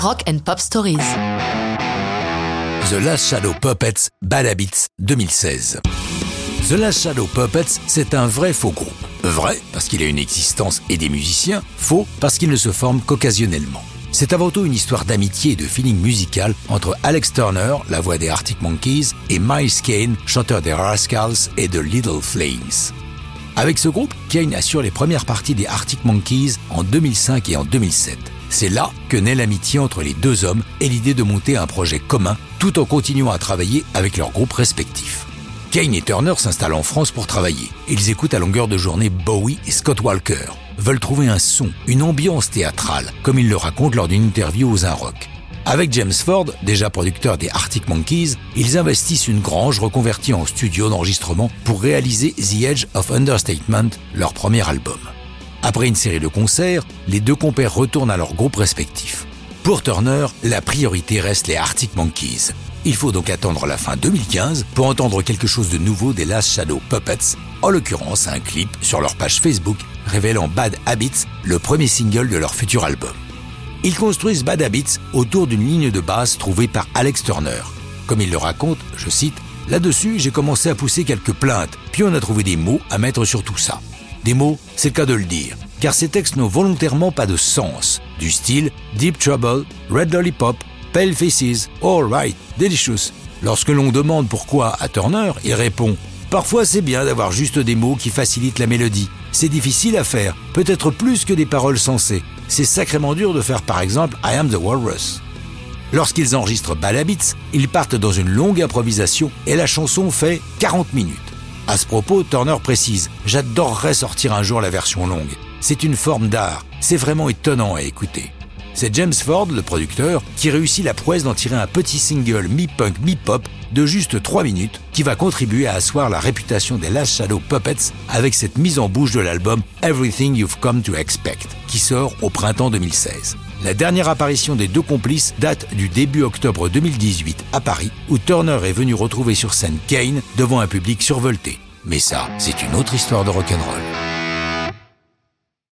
Rock and Pop Stories. The Last Shadow Puppets Bad Habits 2016. The Last Shadow Puppets, c'est un vrai faux groupe. Vrai parce qu'il a une existence et des musiciens, faux parce qu'il ne se forme qu'occasionnellement. C'est avant tout une histoire d'amitié et de feeling musical entre Alex Turner, la voix des Arctic Monkeys, et Miles Kane, chanteur des Rascals et de Little Flames. Avec ce groupe, Kane assure les premières parties des Arctic Monkeys en 2005 et en 2007. C'est là que naît l'amitié entre les deux hommes et l'idée de monter un projet commun tout en continuant à travailler avec leurs groupes respectifs. Kane et Turner s'installent en France pour travailler. Ils écoutent à longueur de journée Bowie et Scott Walker, veulent trouver un son, une ambiance théâtrale, comme ils le racontent lors d'une interview aux Un Rock. Avec James Ford, déjà producteur des Arctic Monkeys, ils investissent une grange reconvertie en studio d'enregistrement pour réaliser The Edge of Understatement, leur premier album. Après une série de concerts, les deux compères retournent à leurs groupes respectifs. Pour Turner, la priorité reste les Arctic Monkeys. Il faut donc attendre la fin 2015 pour entendre quelque chose de nouveau des Last Shadow Puppets, en l'occurrence un clip sur leur page Facebook révélant Bad Habits, le premier single de leur futur album. Ils construisent Bad Habits autour d'une ligne de base trouvée par Alex Turner. Comme il le raconte, je cite, Là-dessus, j'ai commencé à pousser quelques plaintes, puis on a trouvé des mots à mettre sur tout ça. Des mots, c'est le cas de le dire, car ces textes n'ont volontairement pas de sens, du style Deep Trouble, Red Lollipop, Pale Faces, All Right, Delicious. Lorsque l'on demande pourquoi à Turner, il répond Parfois c'est bien d'avoir juste des mots qui facilitent la mélodie. C'est difficile à faire, peut-être plus que des paroles sensées. C'est sacrément dur de faire par exemple I Am the Walrus. Lorsqu'ils enregistrent Bad Habits, ils partent dans une longue improvisation et la chanson fait 40 minutes. À ce propos, Turner précise J'adorerais sortir un jour la version longue. C'est une forme d'art, c'est vraiment étonnant à écouter. C'est James Ford, le producteur, qui réussit la prouesse d'en tirer un petit single mi-punk, mi-pop de juste 3 minutes qui va contribuer à asseoir la réputation des Last Shadow Puppets avec cette mise en bouche de l'album Everything You've Come to Expect qui sort au printemps 2016. La dernière apparition des deux complices date du début octobre 2018 à Paris où Turner est venu retrouver sur scène Kane devant un public survolté. Mais ça, c'est une autre histoire de rock'n'roll.